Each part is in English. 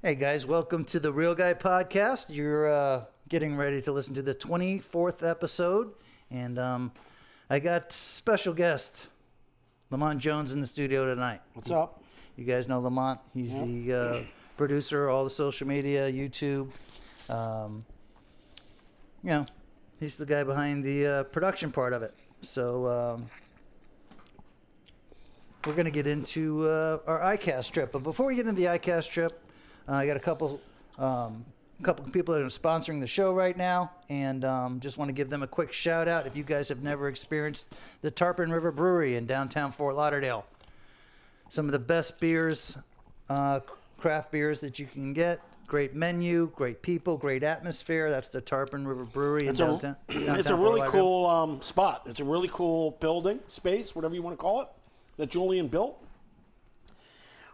Hey guys, welcome to the Real Guy Podcast. You're uh, getting ready to listen to the 24th episode, and um, I got special guest Lamont Jones in the studio tonight. What's up? You guys know Lamont. He's the uh, producer, all the social media, YouTube. Um, you know, he's the guy behind the uh, production part of it. So um, we're going to get into uh, our iCast trip. But before we get into the iCast trip, uh, I got a couple. Um, couple people that are sponsoring the show right now, and um, just want to give them a quick shout out. If you guys have never experienced the Tarpon River Brewery in downtown Fort Lauderdale, some of the best beers, uh, craft beers that you can get. Great menu, great people, great atmosphere. That's the Tarpon River Brewery in It's downtown. a, downtown it's a really cool um, spot. It's a really cool building, space, whatever you want to call it, that Julian built.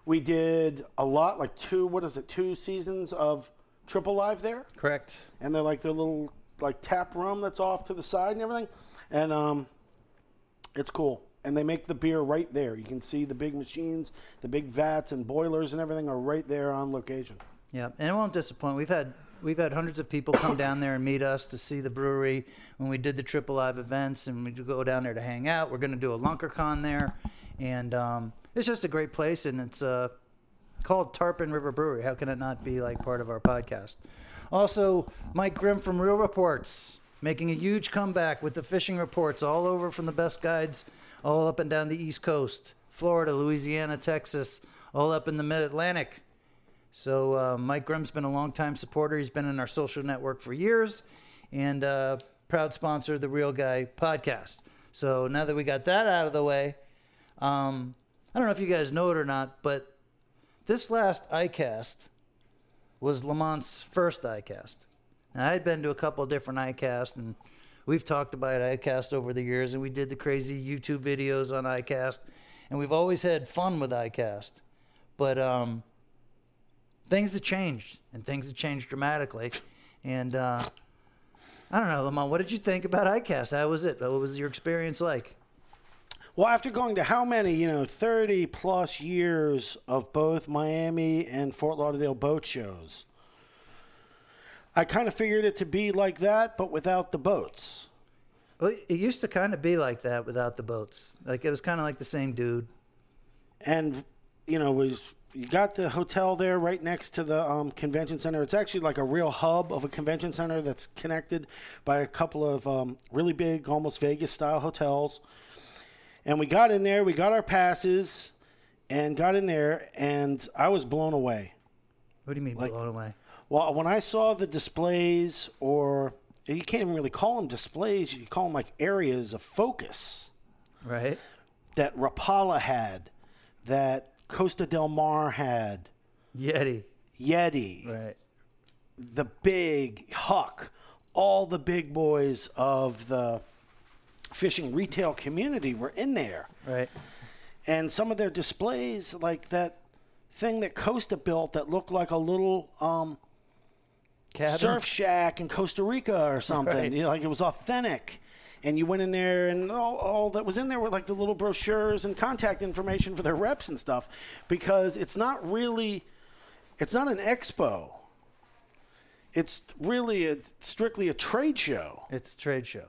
We did a lot, like two, what is it, two seasons of Triple Live there. Correct. And they're like their little like tap room that's off to the side and everything. And um, it's cool. And they make the beer right there. You can see the big machines, the big vats and boilers and everything are right there on location. Yeah, and it won't disappoint. We've had we've had hundreds of people come down there and meet us to see the brewery when we did the Triple Live events, and we go down there to hang out. We're going to do a LunkerCon there, and um, it's just a great place, and it's uh, called Tarpon River Brewery. How can it not be like part of our podcast? Also, Mike Grimm from Real Reports making a huge comeback with the fishing reports all over from the best guides, all up and down the East Coast, Florida, Louisiana, Texas, all up in the Mid Atlantic. So uh, Mike Grimm's been a longtime supporter. He's been in our social network for years, and uh, proud sponsor of the Real Guy podcast. So now that we got that out of the way, um, I don't know if you guys know it or not, but this last iCast was Lamont's first iCast. Now, I'd been to a couple of different iCasts, and we've talked about iCast over the years, and we did the crazy YouTube videos on iCast, and we've always had fun with iCast. But um, things have changed, and things have changed dramatically. And uh, I don't know, Lamont, what did you think about iCast? How was it? What was your experience like? Well, after going to how many, you know, 30 plus years of both Miami and Fort Lauderdale boat shows, I kind of figured it to be like that, but without the boats. Well, it used to kind of be like that without the boats. Like it was kind of like the same dude. And, you know, we you got the hotel there right next to the um, convention center. It's actually like a real hub of a convention center that's connected by a couple of um, really big, almost Vegas style hotels. And we got in there, we got our passes, and got in there, and I was blown away. What do you mean Like- blown away? Well, when I saw the displays, or you can't even really call them displays, you call them like areas of focus Right? that Rapala had, that Costa Del Mar had, Yeti. Yeti, Right. the big Huk, all the big boys of the fishing retail community were in there. Right. And some of their displays, like that thing that Costa built that looked like a little um, surf shack in Costa Rica or something. Right. You know, like it was authentic. And you went in there, and all, all that was in there were like the little brochures and contact information for their reps and stuff, because it's not really, it's not an expo. It's really a, strictly a trade show, It's a trade show.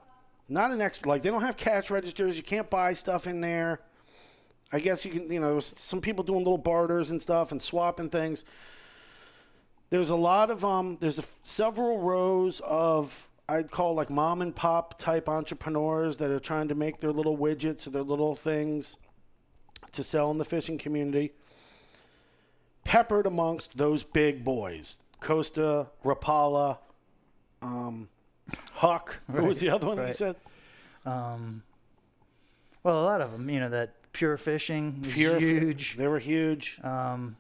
Not an expo. Like they don't have cash registers. You can't buy stuff in there. I guess you can, you know, some people doing little barters and stuff and swapping things there's a lot of um there's a several rows of I'd call like mom and pop type entrepreneurs that are trying to make their little widgets or their little things to sell in the fishing community peppered amongst those big boys Costa Rapala um Huk who was the other one that you said Um, well, a lot of them, you know, that pure fishing is Pure Fi- huge. they were huge Um,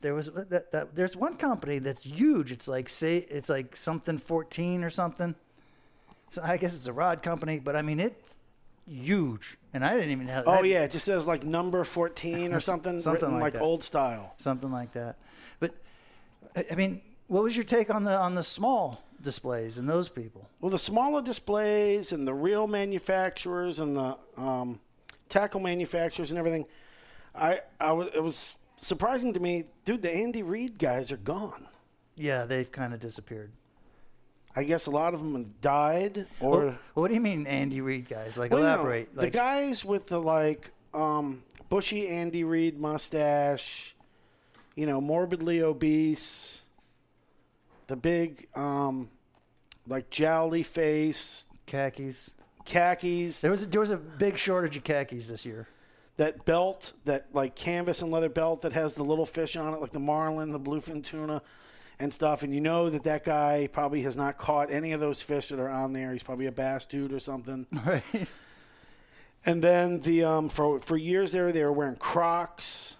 there was that, that there's one company that's huge. It's like say it's like something 14 or something. So I guess it's a rod company, but I mean it's huge, and I didn't even have. oh yeah it just says like number 14 or something something like like that. old style something like that. But I I mean, what was your take on the on the small displays and those people? Well, the smaller displays and the real manufacturers and the um, tackle manufacturers and everything, I, I was it was surprising to me, dude. The Andy Reid guys are gone. Yeah, they've kind of disappeared. I guess a lot of them have died, or Well, what do you mean, Andy Reid guys? Like Well, you know, elaborate. the guys with the like um, bushy Andy Reid mustache, you know, morbidly obese, the big um, like jowly face, khakis. khakis, There was a, there was a big shortage of khakis this year. that belt, that like canvas and leather belt that has the little fish on it, like the marlin, the bluefin tuna. And stuff, and you know that that guy probably has not caught any of those fish that are on there. He's probably a bass dude or something. Right. And then the um, for for years there they were wearing Crocs.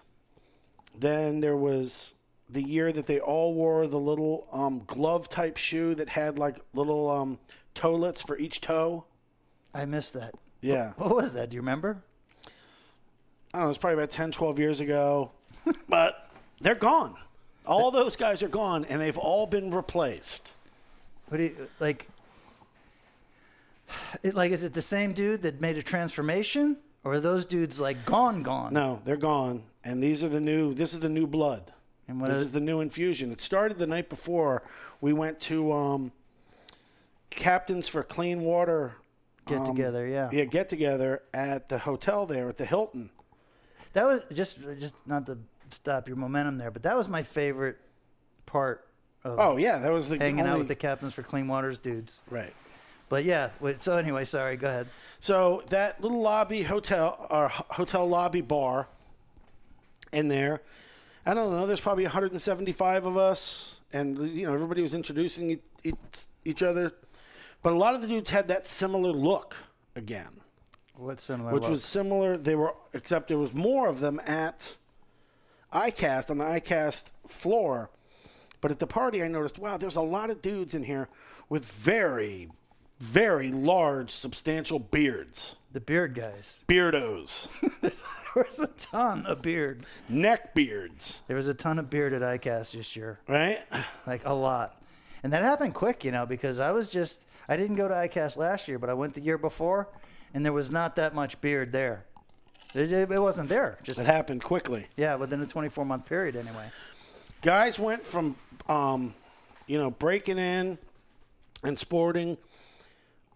Then there was the year that they all wore the little um, glove type shoe that had like little um, toelets for each toe. I missed that. Yeah, What was that? Do you remember? I don't know. It was probably about 10, 12 years ago. but they're gone. All those guys are gone, and they've all been replaced. What do you like? It, like, is it the same dude that made a transformation, or are those dudes like gone, gone? No, they're gone, and these are the new. This is the new blood. And what this is- the new infusion. It started the night before. We went to um, Captains for Clean Water. Get um, together, yeah. Yeah, get together at the hotel there at the Hilton. That was just just not to stop your momentum there, but that was my favorite part of Oh yeah, that was the hanging out with the captains for Clean Waters dudes. right. But yeah, wait, so anyway, sorry, go ahead. So that little lobby hotel or hotel lobby bar in there, I don't know. There's probably 175 of us, and you know everybody was introducing each, each other, but a lot of the dudes had that similar look again, What similar? which look? was similar. They were except there was more of them at ICAST on the ICAST floor, but at the party I noticed wow, there's a lot of dudes in here with very, very large, substantial beards. the beard guys. beardos, There's, there was a ton of beard. neck beards, There was a ton of beard at ICAST this year, right? like a lot, and that happened quick, you know, because I was just I didn't go to ICAST last year, but I went the year before, and there was not that much beard there. It, it, it wasn't there. Just It happened quickly. yeah, within a 24 month period, anyway. Guys went from, um, you know, breaking in and sporting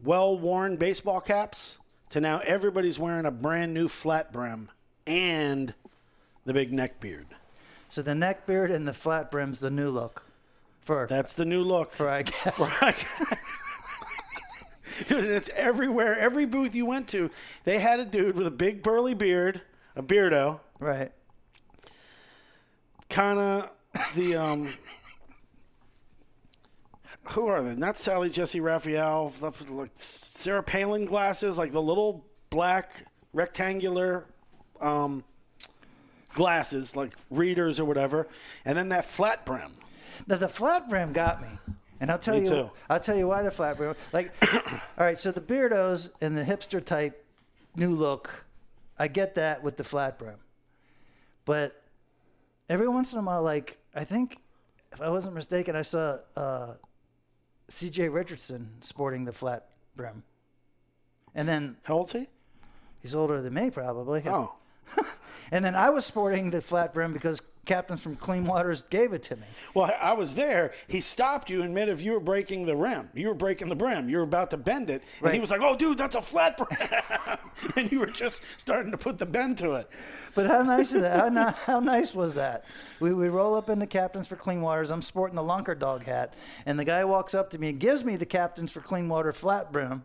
well-worn baseball caps to now everybody's wearing a brand new flat brim and the big neck beard. So the neck beard and the flat brim's the new look for That's the new look. for ICAST. Dude, it's everywhere. Every booth you went to, they had a dude with a big burly beard, a beardo, right. kind of the um who are they not sally jessy raphael sarah palin glasses like the little black rectangular um glasses like readers or whatever and then that flat brim Now the flat brim got me, and I'll tell Me you. too. I'll tell you why the flat brim. Like, all right, so the beardos and the hipster type new look, I get that with the flat brim, but every once in a while, like I think, if I wasn't mistaken, I saw uh, C.J. Richardson sporting the flat brim, and then how old's he he's older than me probably. oh And then I was sporting the flat brim because captains from Clean Waters gave it to me. well I- was there he stopped you and made if you were breaking the rim you were breaking the brim you were about to bend it and he was like oh dude that's a flat brim and you were just starting to put the bend to it But how nice is that? How, ni- how nice was that? We, we roll up in the Captains for Clean Waters. I'm sporting the Lunker Dog hat, and the guy walks up to me and gives me the Captains for Clean Water flat brim.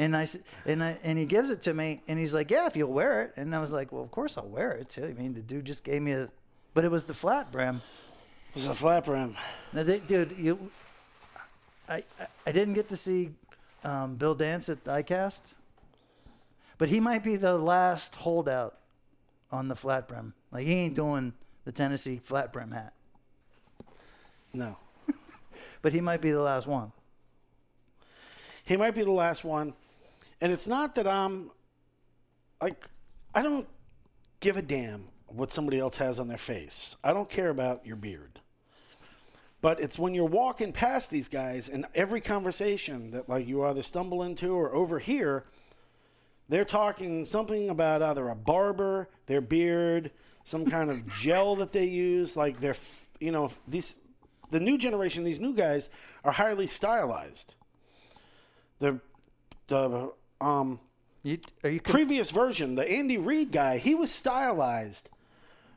And I and I, and he gives it to me, and he's like, "Yeah, if you'll wear it." And I was like, "Well, of course I'll wear it too." I mean, the dude just gave me a, but it was the flat brim. It was a flat brim. Now, they, dude, you, I, I I didn't get to see um, Bill Dance at ICAST, but he might be the last holdout on the flat brim. Like he ain't doing the Tennessee flat brim hat, No. but he might be the last one. He might be the last one. And it's not that I'm like I don't give a damn what somebody else has on their face. I don't care about your beard. But it's when you're walking past these guys and every conversation that like you either stumble into or overhear, they're talking something about either a barber, their beard, some kind of gel that they use. Like they're, you know, these the new generation, these new guys are highly stylized. The the um You, are you con- previous version, the Andy Reid guy, he was stylized,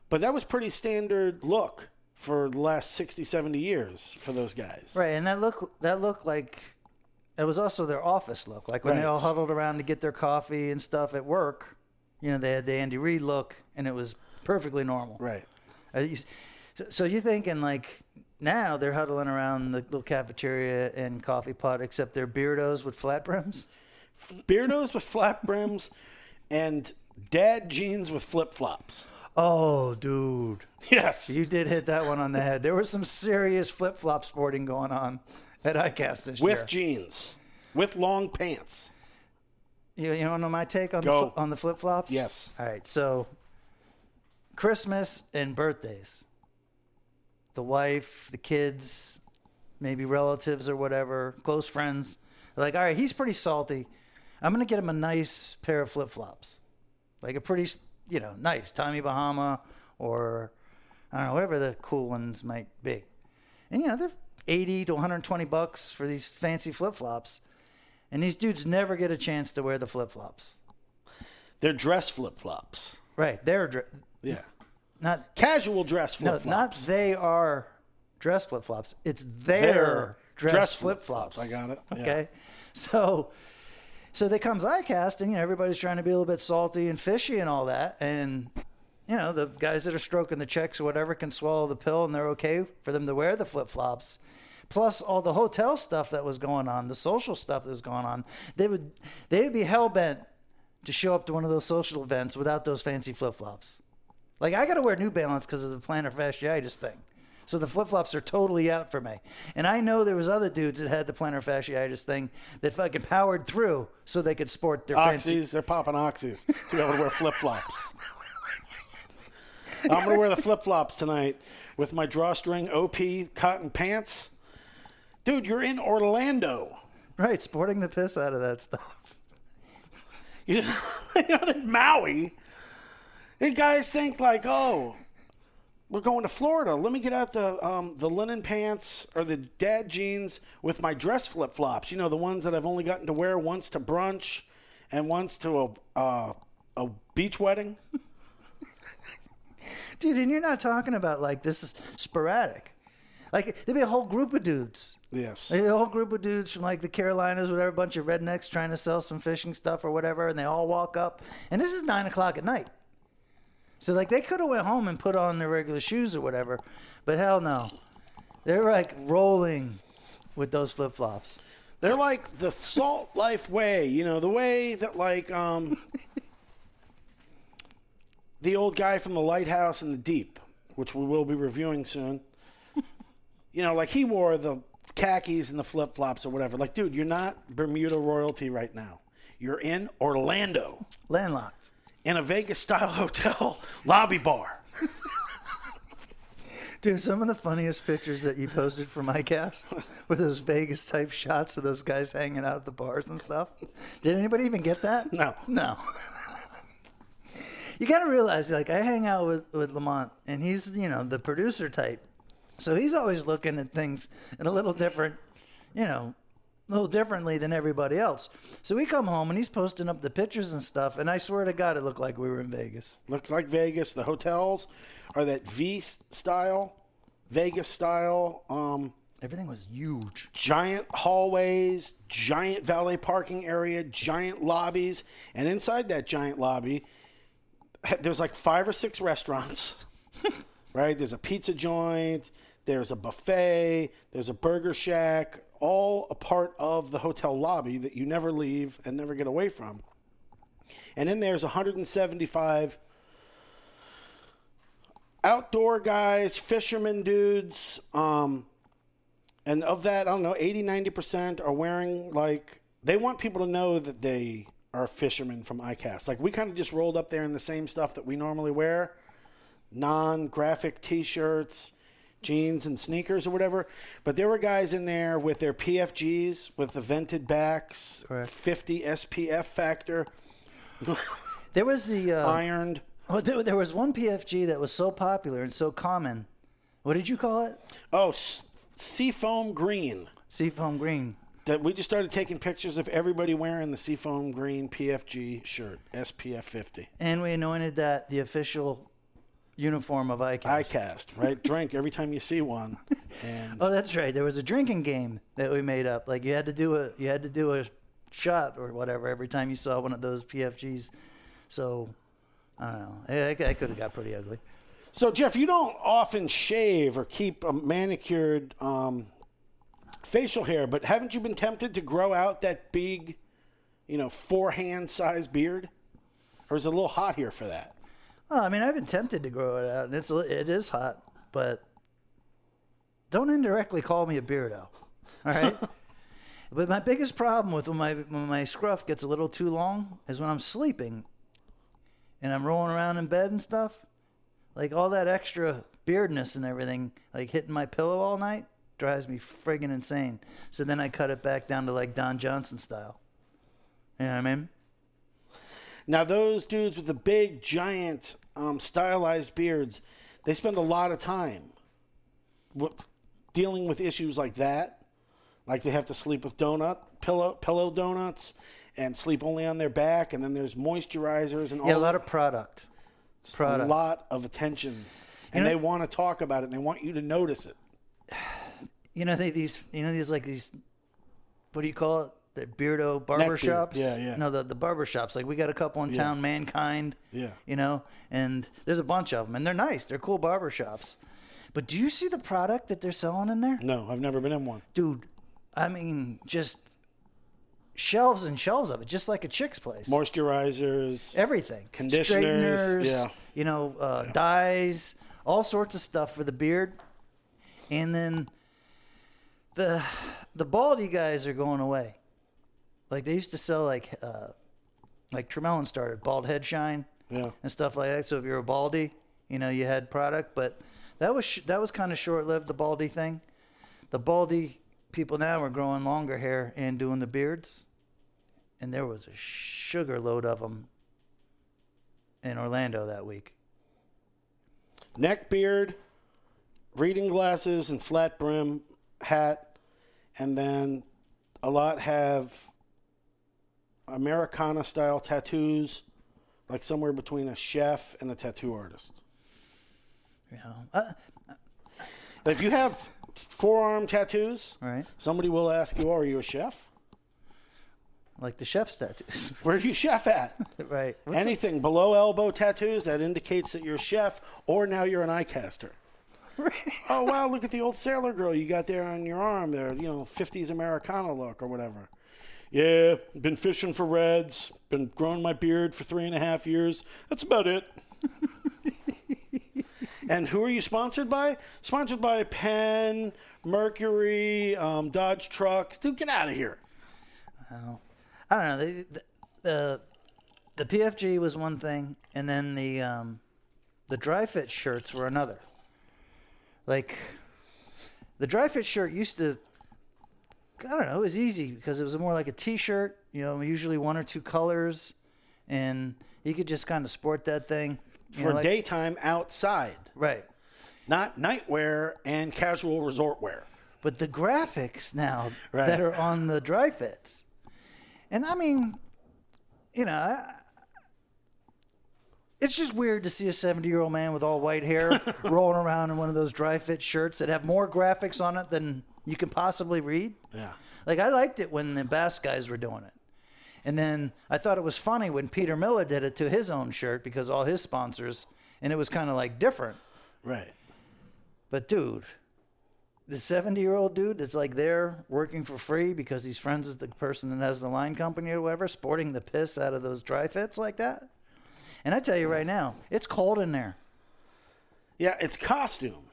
but that was pretty standard look for the last 60, 70 years for those guys. right? And that look that looked like it was also their office look, like when they all huddled around to get their coffee and stuff at work. You know, they had the Andy Reid look, and it was perfectly normal. Right. Uh, you s- So, so you're thinking like now they're huddling around the little cafeteria and coffee pot, except they're beardos with flat brims. Beardos with flat brims and dad jeans with flip flops. Oh, dude, Yes. you did hit that one on the head. There was some serious flip flop sporting going on at ICAST this with year. jeans, with long pants. You, you want to know my take on the Go. on the flip flops? Yes. All right. So, Christmas and birthdays. The wife, the kids, maybe relatives or whatever, close friends. They're like, all right, he's pretty salty. I'm gonna get him a nice pair of flip flops, like a pretty, you know, nice Tommy Bahama or I don't know, whatever the cool ones might be. And you know, they're 80 to 120 bucks for these fancy flip flops. And these dudes never get a chance to wear the flip flops. They're dress flip flops. Right. They're dr- Yeah. not Casual dress no, flip not flops. they are dress flip flops. It's their Their dress, dress flip flip-flops. flops. I got it. Yeah. Okay. So so they comes ICAST and you know everybody's trying to be a little bit salty and fishy and all that and you know the guys that are stroking the checks or whatever can swallow the pill and they're okay for them to wear the flip flops. Plus all the hotel stuff that was going on, the social stuff that was going on, they would they would be hell bent to show up to one of those social events without those fancy flip flops. Like I got to wear New Balance because of the plantar fasciitis thing. So the flip flops are totally out for me. And I know there was other dudes that had the plantar fasciitis thing that fucking powered through so they could sport their fancy. They're popping oxys to be able to wear flip flops. I'm gonna wear the flip flops tonight with my drawstring OP cotton pants. Dude, you're in Orlando. Right, sporting the piss out of that stuff. You're not in Maui. These guys think like, oh, we're going to Florida. Let me get out the um, the linen pants or the dad jeans with my dress flip flops. You know, the ones that I've only gotten to wear once to brunch and once to a uh, a beach wedding. Dude, and you're not talking about like this is sporadic. Like there'd be a whole group of dudes. Yes. Like, a whole group of dudes from like the Carolinas, whatever, a bunch of rednecks trying to sell some fishing stuff or whatever, and they all walk up. And this is nine o'clock at night. So like they could have went home and put on their regular shoes or whatever, but hell no. They're like rolling with those flip flops. They're like the salt life way, you know, the way that like um the old guy from the lighthouse in the deep, which we will be reviewing soon. You know, like he wore the khakis and the flip flops or whatever. Like, dude, you're not Bermuda royalty right now. You're in Orlando Landlocked. In a Vegas style hotel lobby bar. Dude, some of the funniest pictures that you posted for my cast were those Vegas type shots of those guys hanging out at the bars and stuff. Did anybody even get that? No. No. you got to realize, like, I hang out with, with Lamont, and he's, you know, the producer type. So he's always looking at things in a little different, you know, little differently than everybody else. So we come home and he's posting up the pictures and stuff, and I swear to God, it looked like we were in Vegas. Looks like Vegas. The hotels are that V style, Vegas style. Um, Everything was huge. giant hallways, giant valet parking area, giant lobbies, and inside that giant lobby, there's like five or six restaurants. right? There's a pizza joint, there's a buffet, there's a burger shack, all a part of the hotel lobby that you never leave and never get away from. And in there's 175 outdoor guys, fishermen dudes, um, and of that, I don't know, 80, 90% are wearing like, they want people to know that they are fishermen from ICAST. Like, we kind of just rolled up there in the same stuff that we normally wear non graphic t shirts, jeans, and sneakers or whatever. But there were guys in there with their PFGs with the vented backs, Correct. 50 SPF factor, There was the uh, ironed. Well, there, there was one PFG that was so popular and so common. What did you call it? Oh, s- seafoam green. Seafoam green. That we just started taking pictures of everybody wearing the seafoam green PFG shirt, SPF 50. And we anointed that the official uniform of ICAST. ICAST, right? Drink every time you see one. And Oh, that's right. There was a drinking game that we made up. Like you had to do a you had to do a shot or whatever every time you saw one of those PFGs. So I don't know. It, it could have got pretty ugly. So, Jeff, you don't often shave or keep a manicured um, facial hair, but haven't you been tempted to grow out that big, you know, four hand size beard? Or is it a little hot here for that? Oh, I mean, I've been tempted to grow it out, and it's it is hot, but don't indirectly call me a beardo. All right. but my biggest problem with when my when my scruff gets a little too long is when I'm sleeping, and I'm rolling around in bed and stuff, like all that extra beardness and everything, like hitting my pillow all night, drives me friggin' insane. So then I cut it back down to like Don Johnson style. You know what I mean? Now, those dudes with the big, giant, um, stylized beards, they spend a lot of time with, dealing with issues like that. Like they have to sleep with donut pillow pillow donuts and sleep only on their back, and then there's moisturizers and all. Yeah, a lot of product. a lot of attention, and know- they want to talk about it, and they want you to notice it. you know they, these you know these like these what do you call it the beardo barber shops Yeah, yeah. no the, the barber shops like we got a couple in town mankind Yeah. you know? And there's a bunch of them and they're nice. They're cool barber shops but do you see the product that they're selling in there? No, I've never been in one. dude i mean just shelves and shelves of it just like a chick's place. Moisturizers. everything. Conditioners, Straighteners, yeah. you know uh, dyes all sorts of stuff for the beard. And then the the baldy guys are going away like they used to sell like uh like Tremellin started bald head shine Yeah. and stuff like that so if you're a baldy you know you had product but that was sh- that was kind of short lived the baldy thing the baldy people now are growing longer hair and doing the beards and there was a sugar load of them in Orlando that week. Neck beard, reading glasses, and flat brim hat, and then a lot have Americana style tattoos, like somewhere between a chef and a tattoo artist. You know, uh, If you have forearm tattoos, right? somebody will ask you, "Are you a chef? Like the chef's tattoos, Where do you chef at?" right? What's Anything below elbow tattoos that indicates that you're a chef, or now you're an eye caster. oh wow, look at the old sailor girl you got there on your arm there, you know, 50s Americana look or whatever. Yeah, been fishing for reds, been growing my beard for three and a half years. That's about it. and who are you sponsored by? Sponsored by Penn, Mercury, um, Dodge Trucks. Dude, get out of here. I don't know. The, the the the PFG was one thing, and then the um, the dry fit shirts were another. Like the dry fit shirt used to. I don't know. It was easy because it was more like a T-shirt. You know, usually one or two colors, and you could just kind of sport that thing For know, like- daytime outside, right? not nightwear and casual resort wear. But the graphics now Right. that are on the dry fits, and I mean, you know, I, it's just weird to see a seventy-year-old man with all white hair rolling around in one of those dry fit shirts that have more graphics on it than you can possibly read. Yeah. Like I liked it when the Bass guys were doing it. And then I thought it was funny when Peter Miller did it to his own shirt because all his sponsors and it was kind of like different. Right. But dude, the 70 year old dude that's like there working for free because he's friends with the person that has the line company or whatever, sporting the piss out of those dry fits like that. And I tell you right now, it's cold in there. Yeah, it's costume.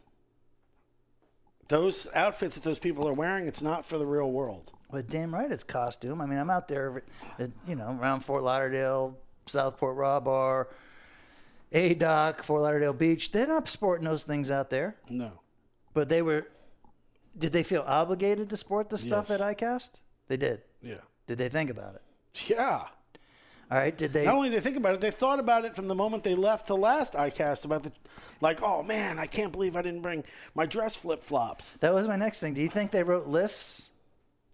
Those outfits that those people are wearing, it's not for the real world. But damn right, it's costume. I mean, I'm out there, every, uh, you know, around Fort Lauderdale, Southport Raw Bar, A Dock, Fort Lauderdale Beach. They're not sporting those things out there. No. But they were. Did they feel obligated to sport the stuff Yes. at ICAST? They did. Yeah. Did they think about it? Yeah. All right, did they? Not only did they think about it, they thought about it from the moment they left the last ICAST about the, like, oh man, I can't believe I didn't bring my dress flip flops. That was my next thing. Do you think they wrote lists,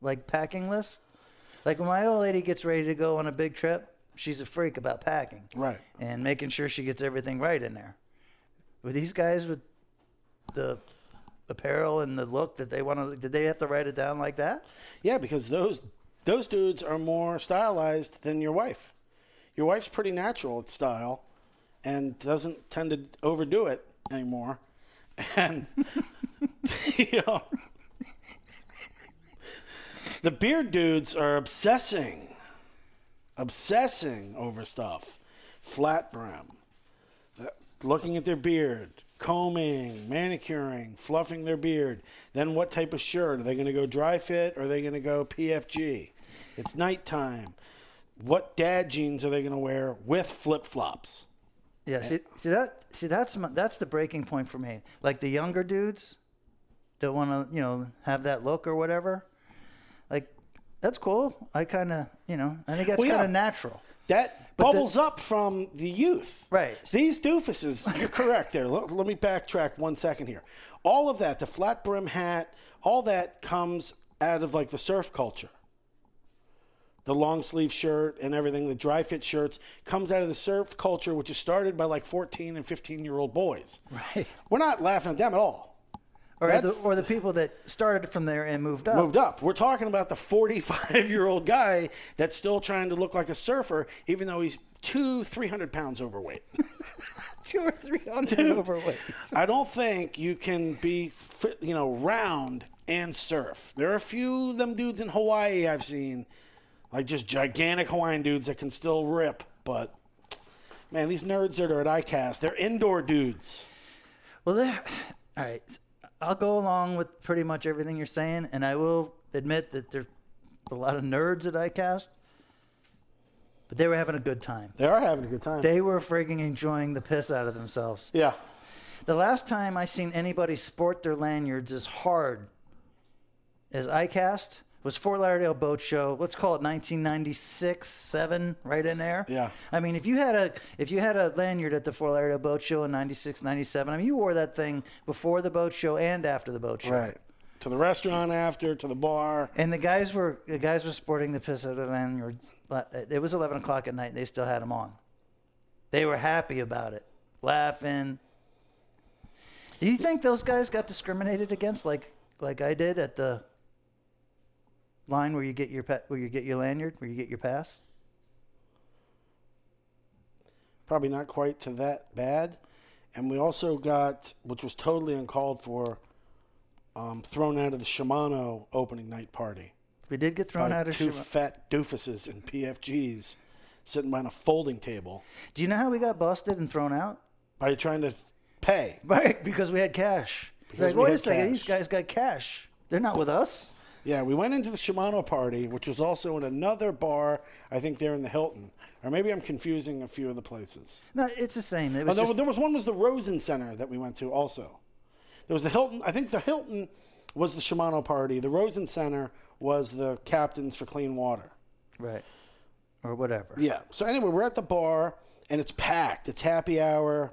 like packing lists? Like when my old lady gets ready to go on a big trip, she's a freak about packing Right. and making sure she gets everything right in there. With these guys with the apparel and the look that they want to, did they have to write it down like that? Yeah, because those those dudes are more stylized than your wife. Your wife's pretty natural at style, and doesn't tend to overdo it anymore. And you the beard dudes are obsessing, obsessing over stuff. Flat brim, looking at their beard, combing, manicuring, fluffing their beard. Then what type of shirt? Are they going to go dry fit or are they going to go PFG? It's nighttime. What dad jeans are they going to wear with flip flops? Yeah. See, see that, see that's my, that's the breaking point for me. Like the younger dudes that want to, you know, have that look or whatever. Like that's cool. I kind of, you know, I think that's Well, yeah. kind of natural. That But the- bubbles up from the youth. Right. These doofuses, you're correct there. Let, let me backtrack one second here. All of that, the flat brim hat, all that comes out of like the surf culture. The long sleeve shirt and everything, the dry fit shirts comes out of the surf culture, which is started by like 14 and 15 year old boys. Right. We're not laughing at them at all. Or the, or the people that started from there and moved up. moved up. We're talking about the 45 year old guy that's still trying to look like a surfer, even though he's two, 300 pounds overweight. two or three hundred overweight. I don't think you can be, you know, round and surf. There are a few of them dudes in Hawaii I've seen, like just gigantic Hawaiian dudes that can still rip. But man, these nerds that are at ICAST, they're indoor dudes. Well, there. All right, I'll go along with pretty much everything you're saying, and I will admit that there's a lot of nerds at ICAST, but they were having a good time. They are having a good time. They were frigging enjoying the piss out of themselves. yeah. The last time I seen anybody sport their lanyards as hard as ICAST was Fort Lauderdale Boat Show. Let's call it 1996, seven, right in there. Yeah. I mean, if you had a if you had a lanyard at the Fort Lauderdale Boat Show in 96, 97, I mean, you wore that thing before the boat show and after the boat show. Right. To the restaurant after, to the bar. And the guys were the guys were sporting the piss out of the lanyards. It was 11 o'clock at night. and They still had them on. They were happy about it, laughing. Do you think those guys got discriminated against, like like I did at the line where you get your pa- where you get your lanyard, where you get your pass? probably not quite to that bad. And we also got, which was totally uncalled for, um, thrown out of the Shimano opening night party We did get thrown out of. two Shima- fat doofuses in PFGs sitting behind a folding table Do you know how we got busted and thrown out? by trying to pay. Right, because we had cash. Because like, wait a second, cash. these guys got cash. They're not with us. Yeah, we went into the Shimano party, which was also in another bar, I think there in the Hilton. Or maybe I'm confusing a few of the places. No, it's the same. It Oh, was there, just, there was one was the Rosen Center that we went to also. There was the Hilton. I think the Hilton was the Shimano party. The Rosen Center was the Captains for Clean Water. right, or whatever. Yeah. So anyway, we're at the bar and it's packed. It's happy hour,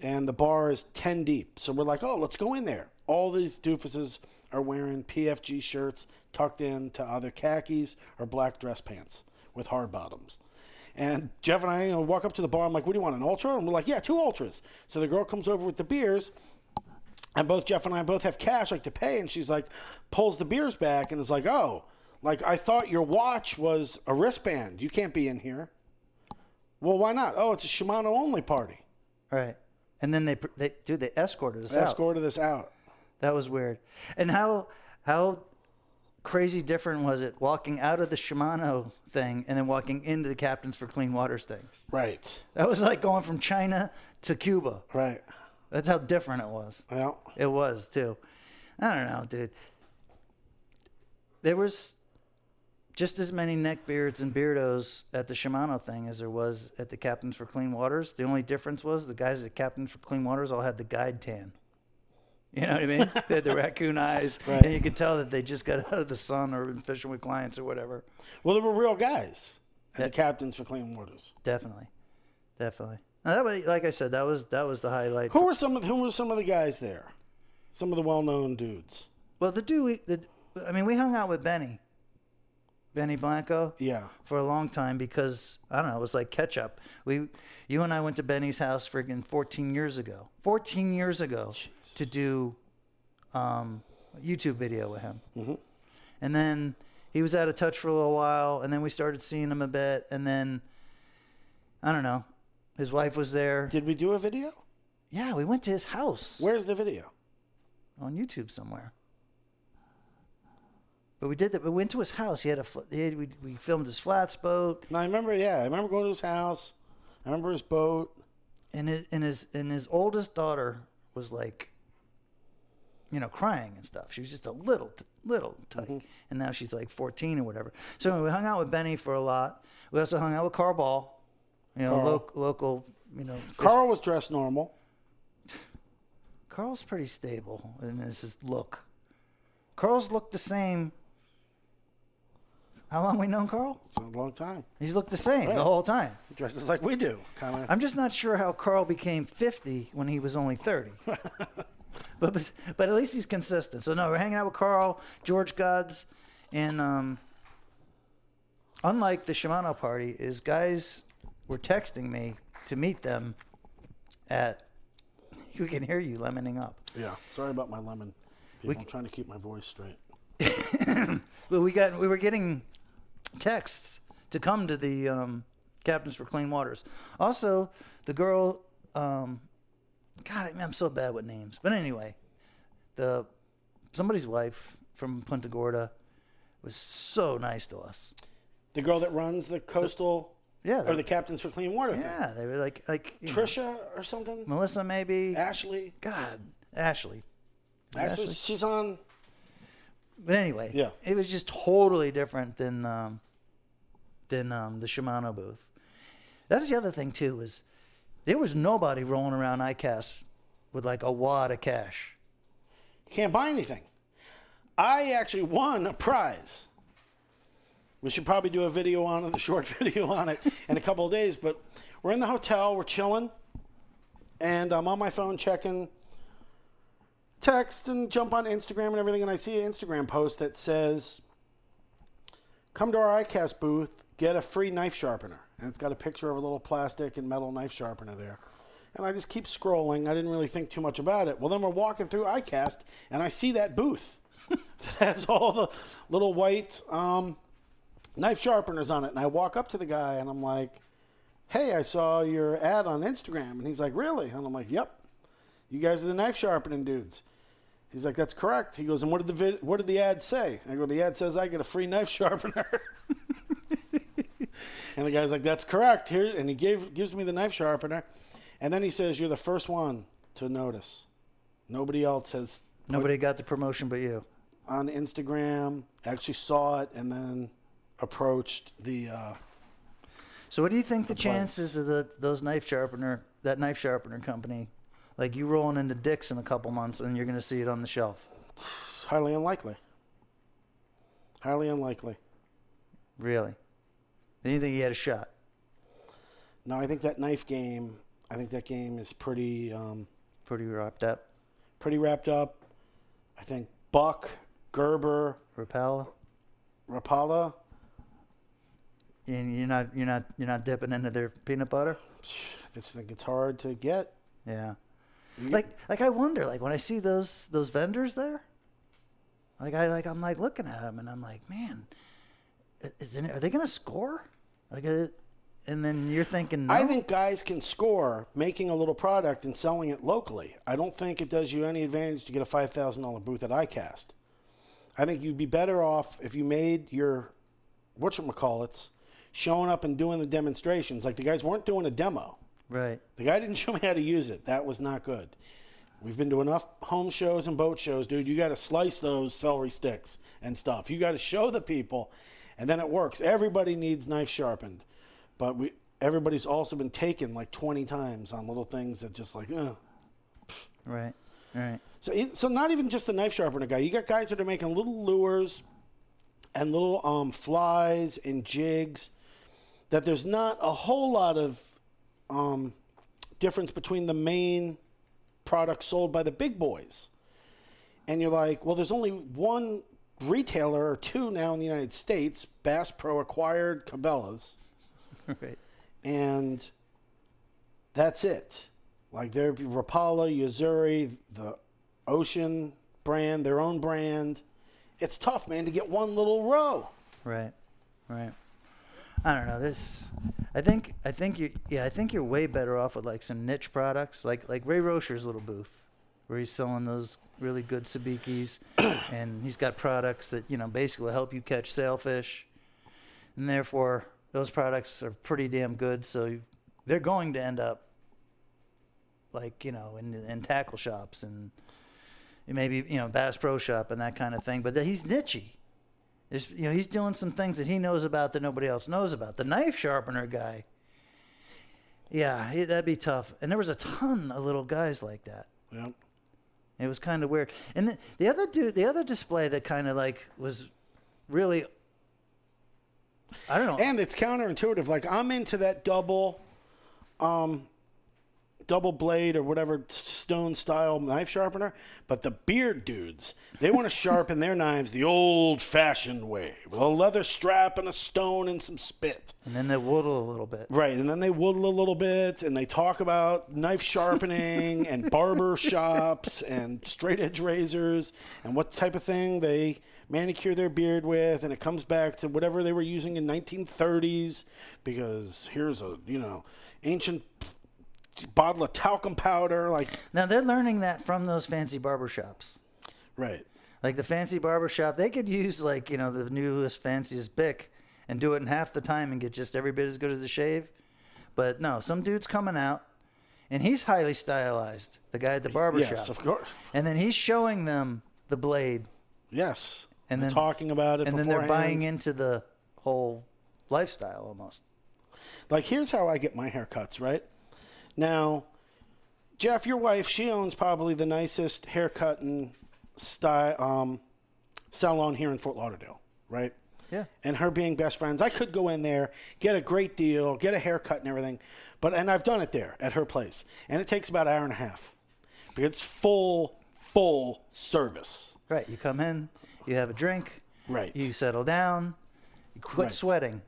and the bar is ten deep. So we're like, oh, let's go in there. All these doofuses are wearing PFG shirts tucked into either khakis or black dress pants with hard bottoms. And Jeff and I you know, walk up to the bar. I'm like, what do you want, an ultra? And we're like, yeah, two ultras. So the girl comes over with the beers. And both Jeff and I both have cash like to pay. And she's like, pulls the beers back and is like, oh, like I thought your watch was a wristband. You can't be in here. Well, why not? Oh, it's a Shimano only party. Right. And then they, they dude, they escorted us out. Escorted us out. That was weird. And how how crazy different was it walking out of the Shimano thing and then walking into the Captains for Clean Waters thing? Right. That was like going from China to Cuba. Right. That's how different it was. Well, It was too. I don't know, dude. There was just as many neckbeards and beardos at the Shimano thing as there was at the Captains for Clean Waters. The only difference was the guys at Captains for Clean Waters all had the guide tan. You know what I mean? they had the raccoon eyes, Right. and you could tell that they just got out of the sun or been fishing with clients or whatever. well, they were real guys. at the captains for clean waters. Definitely, definitely. Now, that was, like I said, that was that was the highlight. Who were some of who were some of the guys there? Some of the well-known dudes. Well, the dude, we, the, I mean, we hung out with Benny, Benny Blanco, Yeah. for a long time because I don't know, it was like catch up. We, you and I went to Benny's house friggin' 14 years ago, 14 years ago, to do um, a YouTube video with him, mm-hmm. and then he was out of touch for a little while, and then we started seeing him a bit, and then I don't know, his wife was there. Did we do a video? Yeah, we went to his house Where's the video? on YouTube somewhere. But we did that. We went to his house. He had a. fl- He had, we, we filmed his flats boat, No, I remember. Yeah, I remember going to his house. I remember his boat. and his and his and his oldest daughter was like, you know, crying and stuff. She was just a little t- little tyke, mm-hmm. and now she's like 14 or whatever. So anyway, we hung out with Benny for a lot. We also hung out with Carl Ball, you know, loc- local, you know. fish- Carl was dressed normal. Carl's pretty stable in his his look. Carl's looked the same. How long we known Carl? It's a long time. He's looked the same Right. the whole time. He dresses like we do, kind of. I'm just not sure how Carl became 50 when he was only 30. but but at least he's consistent. So no, we're hanging out with Carl, George Gods, and um, unlike the Shimano party, is guys were texting me to meet them at. You can hear you lemoning up. Yeah. Sorry about my lemon. People, I'm trying to keep my voice straight. But we got we were getting texts to come to the um, Captains for Clean Waters. Also, the girl, um, God, I'm so bad with names. But anyway, the somebody's wife from Punta Gorda was so nice to us. The girl that runs the coastal Yeah, or the captains for clean water thing. yeah, they were like like you know, Trisha or something. Melissa maybe. Ashley. God, Ashley. Ashley. Ashley? She's on. But anyway, Yeah. it was just totally different than um, than um, the Shimano booth. That's the other thing too is there was nobody rolling around ICAST with like a wad of cash. You can't buy anything. I actually won a prize. We should probably do a video on it, a short video on it in a couple of days. But we're in the hotel, we're chilling, and I'm on my phone checking text and jump on Instagram and everything, and I see an Instagram post that says, "Come to our iCast booth, get a free knife sharpener," and it's got a picture of a little plastic and metal knife sharpener there. And I just keep scrolling. I didn't really think too much about it. Well, then we're walking through iCast, and I see that booth that has all the little white um, knife sharpeners on it. And I walk up to the guy, and I'm like, "Hey, I saw your ad on Instagram." And he's like, "Really?" And I'm like, "Yep. You guys are the knife sharpening dudes." He's like, "That's correct." He goes, "And what did the vid- what did the ad say?" I go, "The ad says I get a free knife sharpener." and the guy's like, "That's correct." Here, and he gave gives me the knife sharpener, and then he says, "You're the first one to notice. Nobody else has Nobody got the promotion but you. on Instagram actually saw it and then approached the." Uh, So what do you think the price. chances of the, those knife sharpener that knife sharpener company, like you rolling into Dick's in a couple months and you're going to see it on the shelf? highly unlikely. Highly unlikely. Really? Do you think he had a shot? No, I think that knife game. I think that game is pretty um, Pretty wrapped up. pretty wrapped up. I think Buck, Gerber, Rapala. Rapala. And you're not you're not you're not dipping into their peanut butter. I just think it's hard to get. Yeah. Like like I wonder like when I see those those vendors there, like I like I'm like looking at them and I'm like, man, is it, are they gonna score? Like, uh, and then you're thinking, no? I think guys can score making a little product and selling it locally. I don't think it does you any advantage to get a five thousand dollar booth at iCast. I think you'd be better off if you made your whatchamacallits showing up and doing the demonstrations. Like the guys weren't doing a demo. Right. The guy didn't show me how to use it. That was not good. We've been to enough home shows and boat shows, dude. You got to slice those celery sticks and stuff. You got to show the people, and then it works. Everybody needs knife sharpened, but we everybody's also been taken like 20 times on little things that just like, uh. Right. Right. So, so not even just the knife sharpener guy. You got guys that are making little lures and little um, flies and jigs that there's not a whole lot of um, difference between the main products sold by the big boys. And you're like, well, there's only one retailer or two now in the United States. Bass Pro acquired Cabela's, right. and that's it. Like they're Rapala, Yo-Zuri, the Ocean brand, their own brand. It's tough, man, to get one little row. Right. Right. I don't know. This, I think, I think you, yeah, I think you're way better off with like some niche products, like like Ray Rosher's little booth, where he's selling those really good sabikis, and he's got products that you know basically help you catch sailfish, and therefore those products are pretty damn good. So you, they're going to end up like you know in in tackle shops and maybe you know Bass Pro Shop and that kind of thing. But he's nichey. There's, you know, he's doing some things that he knows about that nobody else knows about. The knife sharpener guy. Yeah, he- that'd be tough. And there was a ton of little guys like that. Yeah. It was kind of weird. And the, the other dude, the other display that kind of like was really, I don't know. And it's counterintuitive. Like I'm into that double, um, double blade or whatever stone style knife sharpener, but the beard dudes, they want to sharpen their knives the old fashioned way with a leather strap and a stone and some spit. and then they woodle a little bit. Right, and then they whittle a little bit, and they talk about knife sharpening and barber shops and straight edge razors and what type of thing they manicure their beard with, and it comes back to whatever they were using in 1930s because here's a you know ancient bottle of talcum powder, like Now they're learning that from those fancy barber shops. right. Like the fancy barber shop, they could use like, you know, the newest, fanciest Bic and do it in half the time and get just every bit as good as a shave. But no, some dude's coming out and he's highly stylized, the guy at the barbershop. Yes, of course. And then he's showing them the blade Yes, And and then- talking about it, and then they're buying into the whole lifestyle almost. Like, here's how I get my haircuts, right? Now, Jeff, your wife, she owns probably the nicest haircut and style um, salon here in Fort Lauderdale, right? Yeah. And her being best friends, I could go in there, get a great deal, get a haircut and everything, but and I've done it there at her place, and it takes about an hour and a half because it's full, full service. Right. You come in, you have a drink, Right. you settle down, you quit Right. sweating.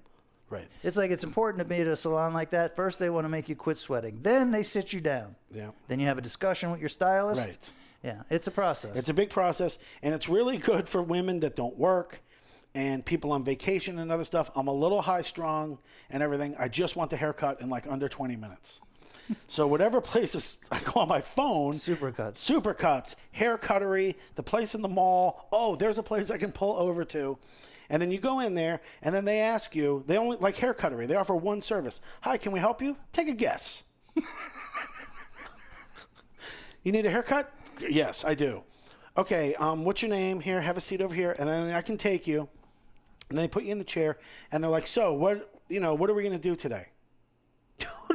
Right. It's like it's important to be at a salon like that. First, they want to make you quit sweating. Then they sit you down. Yeah. Then you have a discussion with your stylist. Right. Yeah, it's a process. It's a big process, and it's really good for women that don't work and people on vacation and other stuff. I'm a little high strung and everything. I just want the haircut in like under 20 minutes. so whatever places I go on my phone, Supercuts. Supercuts, hair cuttery, the place in the mall. Oh, there's a place I can pull over to. And then you go in there, and then they ask you, they only like hair cuttery. They offer one service. Hi, can we help you? Take a guess. you need a haircut? Yes, I do. Okay, um, what's your name? Here, have a seat over here, and then I can take you. And they put you in the chair, and they're like, "So, what? You know, what are we gonna do today?"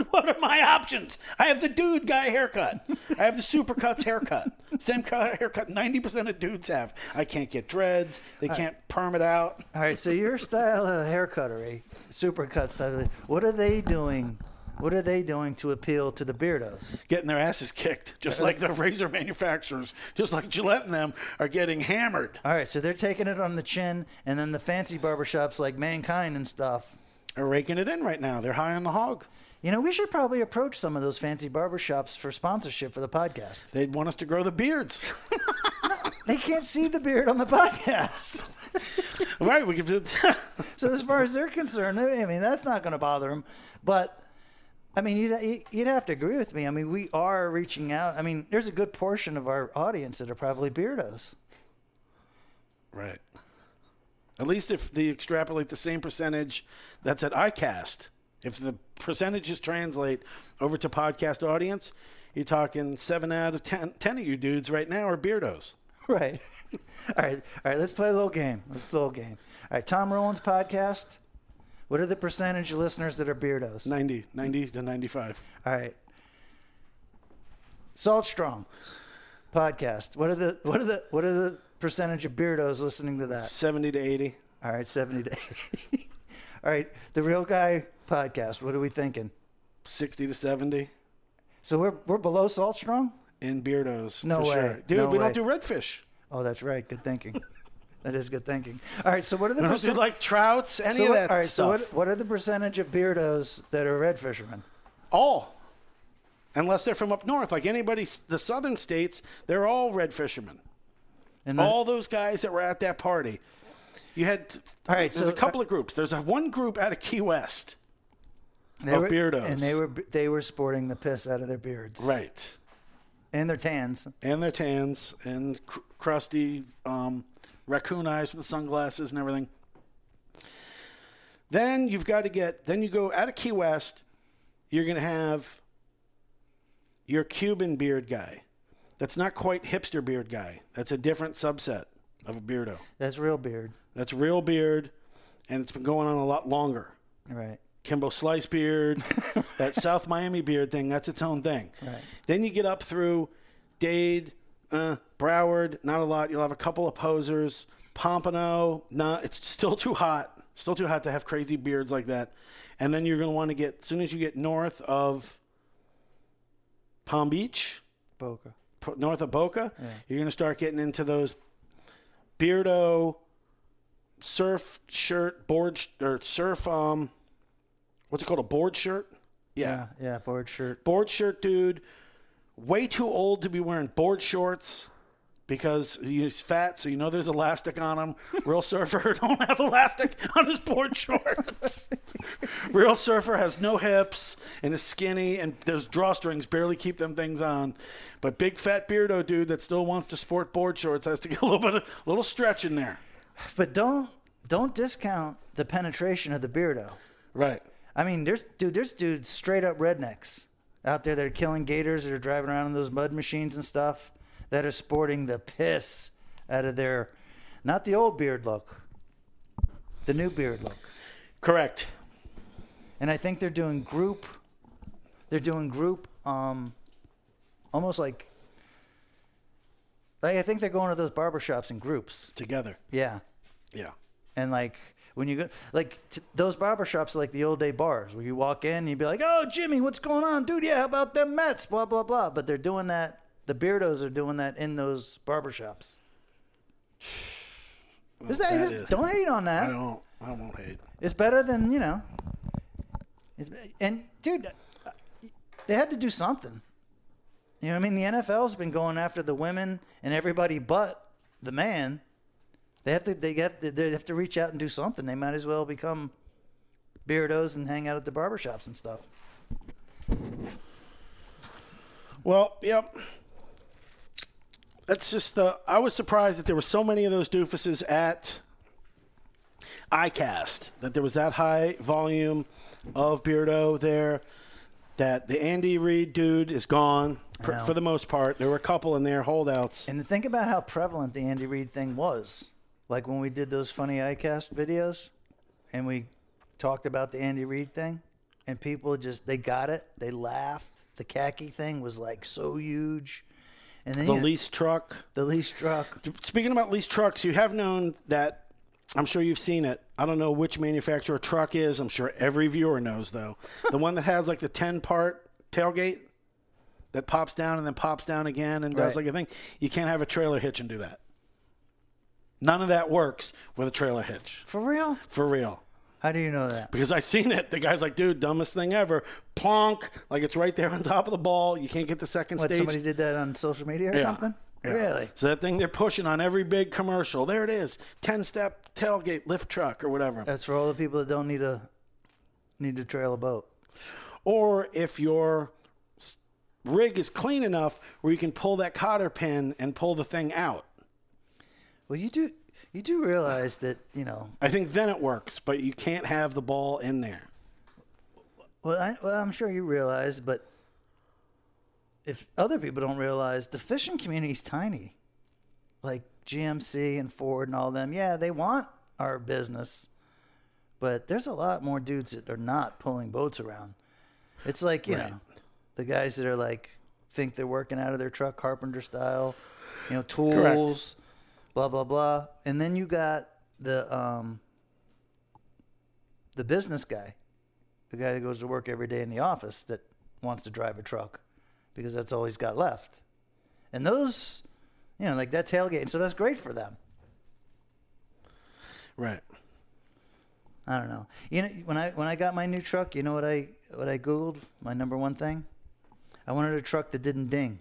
What are my options? I have the dude guy haircut. I have the supercuts haircut. Same cut haircut 90% of dudes have. I can't get dreads. They can't perm it out. All right, so your style of hair cuttery, supercut style, what are they doing? What are they doing to appeal to the beardos? Getting their asses kicked, just like the razor manufacturers, just like Gillette and them are getting hammered. All right, so they're taking it on the chin, and then the fancy barbershops like Mankind and stuff. They're raking it in right now. They're high on the hog. You know, we should probably approach some of those fancy barbershops for sponsorship for the podcast. They'd want us to grow the beards. They can't see the beard on the podcast. right, we could do So as far as they're concerned, I mean, that's not going to bother them. But I mean, you'd you'd have to agree with me. I mean, we are reaching out. I mean, there's a good portion of our audience that are probably beardos. Right. At least if they extrapolate the same percentage that's at iCast, if the percentages translate over to podcast audience, you're talking seven out of ten, 10 of you dudes right now are beardos. Right. all right. All right. Let's play a little game. Let's play a little game. All right. Tom Rowland's podcast. What are the percentage of listeners that are beardos? 90, 90 to 95. All right. Salt Strong podcast. What are the what are the what are the percentage of beardos listening to that? 70 to 80. All right, 70 to 80. All right, the real guy podcast. What are we thinking? 60 to 70 So we're we're below salt strong. in beardos. No for way. Sure. Dude, No we way. don't do redfish. Oh, that's right. Good thinking. that is good thinking. All right. So what are the don't do percent- like trouts, any so of what, that all right. stuff. So what what are the percentage of beardos that are red fishermen? All. Unless they're from up north. Like anybody, the southern states, they're all red fishermen. And the- all those guys that were at that party. You had, All right, there's so- a couple uh, of groups. There's a one group out of Key West. They of were, beardos. and they were they were sporting the piss out of their beards, Right. and their tans. And their tans and cr- crusty um, raccoon eyes with sunglasses and everything. Then you've got to get, then you go out of Key West, you're going to have your Cuban beard guy. That's not quite hipster beard guy. That's a different subset of a beardo. That's real beard, That's real beard, and it's been going on a lot longer. right? Kimbo Slice beard, that South Miami beard thing, that's its own thing. Right. Then you get up through Dade, uh, Broward, not a lot. You'll have a couple of posers. Pompano, nah, it's still too hot. Still too hot to have crazy beards like that. And then you're going to want to get, as soon as you get north of Palm Beach, Boca. north of Boca, you're going to start getting into those beardo surf shirt, board, sh- or surf, um, what's it called? A board shirt? Yeah, yeah, board shirt. board shirt dude, way too old to be wearing board shorts because he's fat, so you know there's elastic on him. Real surfer don't have elastic on his board shorts. Real surfer has no hips and is skinny, and those drawstrings barely keep them things on. But big fat beardo dude that still wants to sport board shorts has to get a little bit, of, little stretch in there. But don't don't discount the penetration of the beardo. Right. I mean, there's dude, there's dudes straight up rednecks out there that are killing gators that are driving around in those mud machines and stuff that are sporting the piss out of their not the old beard look, the new beard look. Correct. And I think they're doing group they're doing group um almost like like I think they're going to those barber shops in groups. Together. Yeah. Yeah. And like when you go, like t- those barber shops, are like the old day bars where you walk in and you'd be like, "Oh, Jimmy, what's going on, dude? Yeah, how about them Mets? Blah blah blah." But they're doing that. The beardos are doing that in those barber shops. Is that, that is- don't hate on that. I don't. I won't hate. It's better than you know. It's, and dude, uh, they had to do something. You know what I mean? The NFL's been going after the women and everybody but the man. They have to. They have to. They have to reach out and do something. They might as well become beardos and hang out at the barbershops and stuff. Well, yep. That's just uh, I was surprised that there were so many of those doofuses at ICAST. That there was that high volume of beardo there. That the Andy Reid dude is gone for, for the most part. There were a couple in there holdouts. And think about how prevalent the Andy Reid thing was. Like when we did those funny iCast videos, and we talked about the Andy Reid thing, and people just they got it. They laughed. The khaki thing was like so huge, and then The you lease truck. the lease truck. Speaking about lease trucks, you have known that. I'm sure you've seen it. I don't know which manufacturer truck is. I'm sure every viewer knows though. the one that has like the 10 part tailgate that pops down and then pops down again and does Right. like a thing. You can't have a trailer hitch and do that. None of that works with a trailer hitch. For real? For real. How do you know that? Because I seen it. The guy's like, dude, dumbest thing ever. Plonk. Like it's right there on top of the ball. You can't get the second What stage. somebody did that on social media or Yeah. something? Yeah. Really? So that thing they're pushing on every big commercial. There it is. 10 step tailgate lift truck or whatever. That's for all the people that don't need a need to trail a boat. or if your rig is clean enough where you can pull that cotter pin and pull the thing out. Well, you do you do realize that you know. I think then it works, but you can't have the ball in there. Well, I, well, I'm sure you realize, but if other people don't realize, the fishing community is tiny. Like GMC and Ford and all them, yeah, they want our business, but there's a lot more dudes that are not pulling boats around. It's like you Right. know, the guys that are like think they're working out of their truck carpenter style, you know, tools, blah blah blah, and then you got the um the business guy the guy that goes to work every day in the office that wants to drive a truck because that's all he's got left. And those, you know, like that tailgate. So that's great for them. Right. I don't know. You know, when I when I got my new truck, you know what I what I googled? My number one thing, I wanted a truck that didn't ding.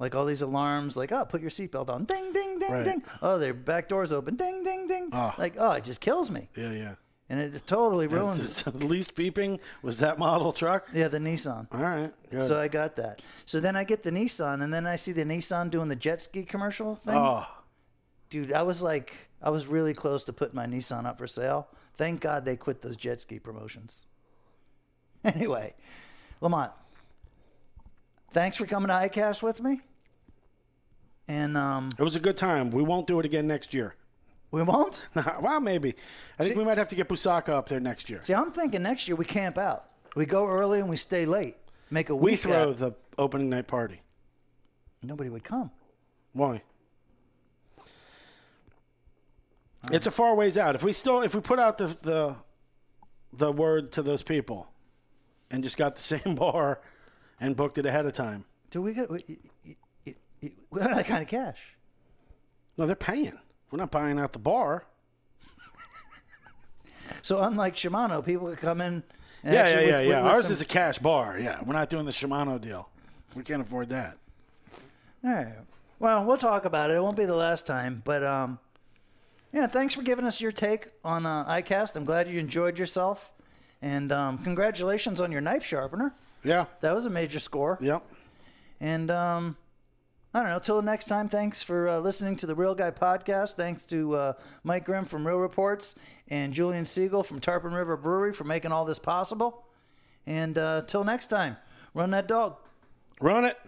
Like all these alarms, like oh, put your seatbelt on, ding, ding, ding, Right. ding. Oh, their back doors open, ding, ding, ding. Oh. Like oh, it just kills me, Yeah, yeah. and it totally ruins. it. So the least beeping was that model truck. Yeah, the Nissan. All right. Good. So I got that. So then I get the Nissan, and then I see the Nissan doing the jet ski commercial thing. oh, Dude, I was like, I was really close to putting my Nissan up for sale. Thank God they quit those jet ski promotions. Anyway, Lamont, thanks for coming to iCast with me. And um, it was a good time. We won't do it again next year. we won't. well, maybe. I think we might have to get Busaka up there next year. See, I'm thinking next year we camp out. We go early and we stay late. Make a We throw out. the opening night party. Nobody would come. Why? It's a far ways out. If we still, if we put out the the, the word to those people, and just got the same bar, and booked it ahead of time. Do we get? We, don't have that kind of cash. No, they're paying. We're not buying out the bar. So unlike Shimano, people could come in. And Yeah, yeah, yeah, with- yeah. with Ours some- is a cash bar. Yeah, we're not doing the Shimano deal. We can't afford that. All right. Well, we'll talk about it. It won't be the last time, but um, yeah. Thanks for giving us your take on uh, iCast. I'm glad you enjoyed yourself, and um, congratulations on your knife sharpener. Yeah. That was a major score. Yep. And um, I don't know. Till next time. Thanks for uh, listening to the Real Guy podcast. Thanks to uh, Mike Grimm from Real Reports and Julian Siegel from Tarpon River Brewery for making all this possible. And uh, till next time, run that dog. Run it.